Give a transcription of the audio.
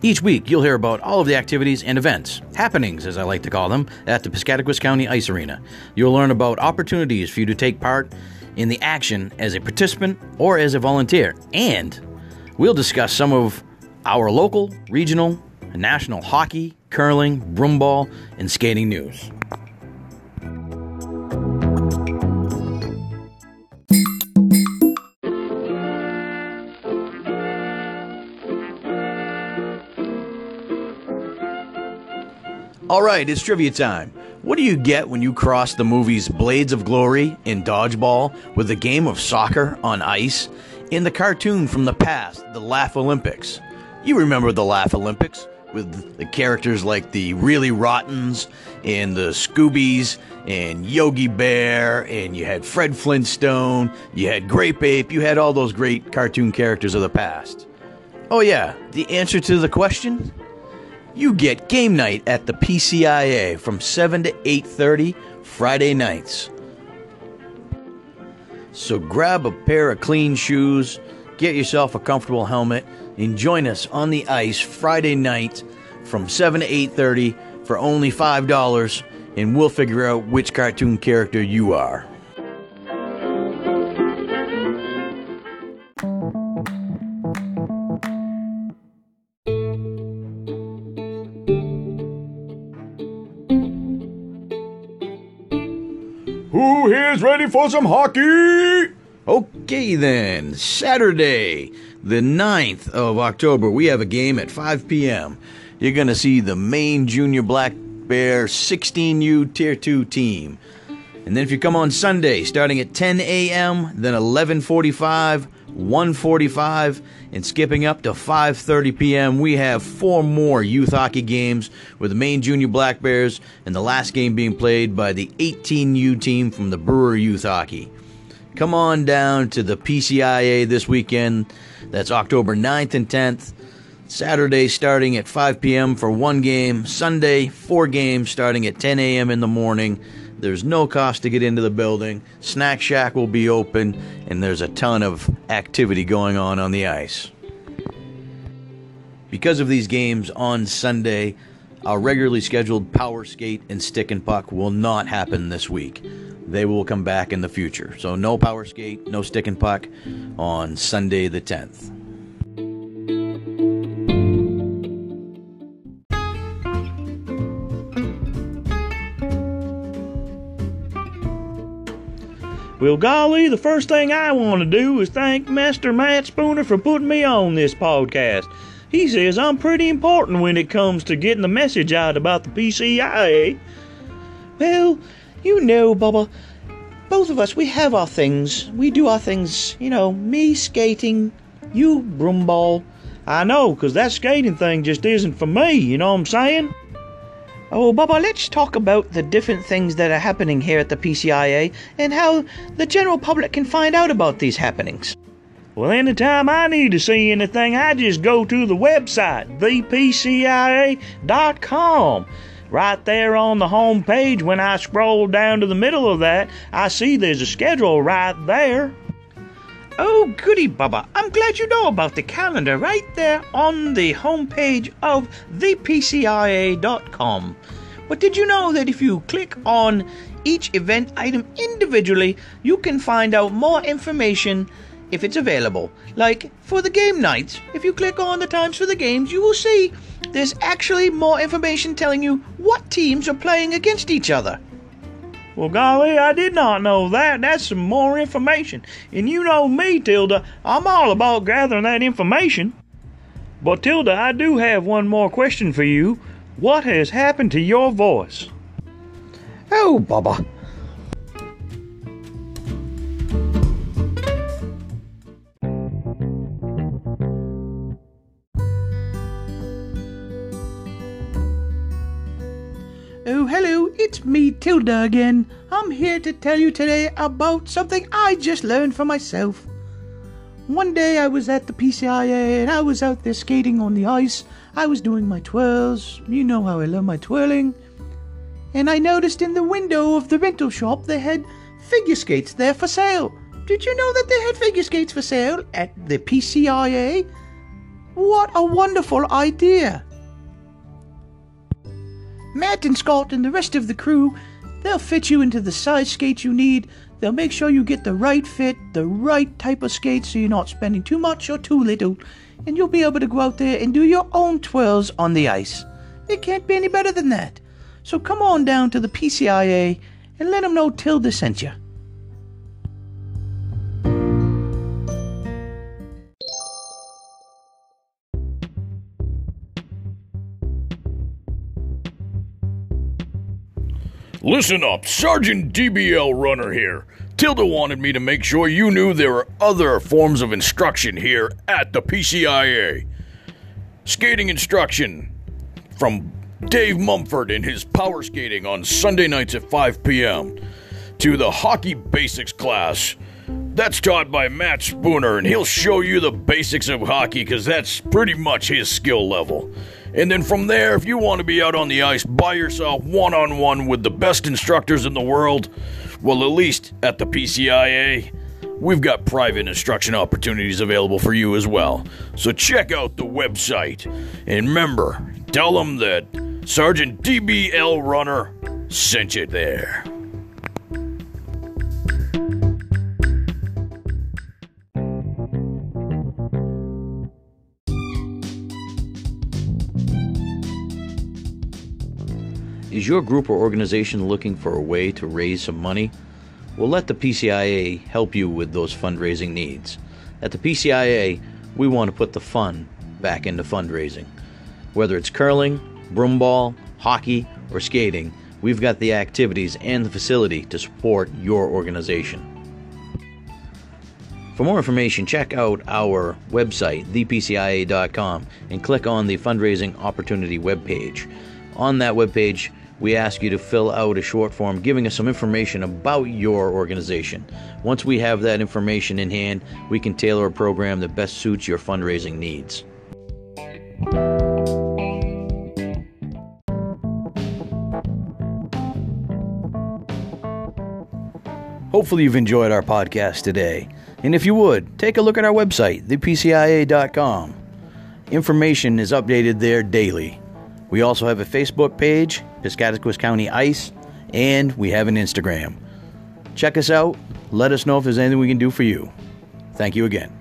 Each week, you'll hear about all of the activities and events, happenings as I like to call them, at the Piscataquis County Ice Arena. You'll learn about opportunities for you to take part in the action as a participant or as a volunteer. And we'll discuss some of our local, regional, and national hockey, curling, broomball, and skating news. All right, it's trivia time. What do you get when you cross the movies Blades of Glory in Dodgeball with a game of soccer on ice in the cartoon from the past, the Laff-A-Lympics? You remember the Laff-A-Lympics with the characters like the Really Rottens and the Scoobies and Yogi Bear, and you had Fred Flintstone, you had Grape Ape, you had all those great cartoon characters of the past. Oh, yeah, the answer to the question? You get game night at the PCIA from 7 to 8:30 Friday nights. So grab a pair of clean shoes, get yourself a comfortable helmet, and join us on the ice Friday night from 7 to 8:30 for only $5 and we'll figure out which cartoon character you are. Here's ready for some hockey? Okay, then. Saturday, the 9th of October, we have a game at 5 p.m. You're going to see the Maine Junior Black Bear 16U Tier 2 team. And then if you come on Sunday, starting at 10 a.m., then 11:45, 1:45, and skipping up to 5:30 p.m., we have four more youth hockey games with the Maine Junior Black Bears, and the last game being played by the 18U team from the Brewer Youth Hockey. Come on down to the PCIA this weekend. That's October 9th and 10th. Saturday starting at 5 p.m. for one game. Sunday, four games starting at 10 a.m. in the morning. There's no cost to get into the building. Snack Shack will be open, and there's a ton of activity going on on the ice. Because of these games on Sunday, our regularly scheduled power skate and stick and puck will not happen this week. They will come back in the future. So, no power skate, no stick and puck on Sunday the 10th. Well, golly, the first thing I want to do is thank Master Matt Spooner for putting me on this podcast. He says I'm pretty important when it comes to getting the message out about the PCIA. Well, you know, Bubba, both of us, we have our things. We do our things, you know, me skating, you broomball. I know, 'cause that skating thing just isn't for me, you know what I'm saying? Oh, Baba, let's talk about the different things that are happening here at the PCIA and how the general public can find out about these happenings. Well, anytime I need to see anything, I just go to the website, thepcia.com. Right there on the home page, when I scroll down to the middle of that, I see there's a schedule right there. Oh, goody, Bubba. I'm glad you know about the calendar right there on the homepage of thepcia.com. But did you know that if you click on each event item individually, you can find out more information if it's available? Like for the game nights, if you click on the times for the games, you will see there's actually more information telling you what teams are playing against each other. Well, golly, I did not know that. That's some more information. And you know me, Tilda, I'm all about gathering that information. But, Tilda, I do have one more question for you. What has happened to your voice? Oh, Bubba. Hello, it's me, Tilda again. I'm here to tell you today about something I just learned for myself. One day I was at the PCIA and I was out there skating on the ice. I was doing my twirls. You know how I love my twirling. And I noticed in the window of the rental shop they had figure skates there for sale. Did you know that they had figure skates for sale at the PCIA? What a wonderful idea! Matt and Scott and the rest of the crew, they'll fit you into the size skates you need. They'll make sure you get the right fit, the right type of skates so you're not spending too much or too little, and you'll be able to go out there and do your own twirls on the ice. It can't be any better than that. So come on down to the PCIA and let them know Tilda sent you. Listen up, Sergeant DBL Runner here. Tilda wanted me to make sure you knew there are other forms of instruction here at the PCIA. Skating instruction from Dave Mumford in his power skating on Sunday nights at 5 p.m. to the hockey basics class. That's taught by Matt Spooner, and he'll show you the basics of hockey because that's pretty much his skill level. And then from there, if you want to be out on the ice by yourself, one on one with the best instructors in the world, well, at least at the PCIA, we've got private instruction opportunities available for you as well. So check out the website. And remember, tell them that Sergeant DBL Runner sent you there. Is your group or organization looking for a way to raise some money? Well, let the PCIA help you with those fundraising needs. At the PCIA, we want to put the fun back into fundraising. Whether it's curling, broomball, hockey, or skating, we've got the activities and the facility to support your organization. For more information, check out our website, thepcia.com, and click on the fundraising opportunity webpage. On that webpage, we ask you to fill out a short form giving us some information about your organization. Once we have that information in hand, we can tailor a program that best suits your fundraising needs. Hopefully, you've enjoyed our podcast today. And if you would, take a look at our website, thepcia.com. Information is updated there daily. We also have a Facebook page, Piscataquis County Ice, and we have an Instagram. Check us out. Let us know if there's anything we can do for you. Thank you again.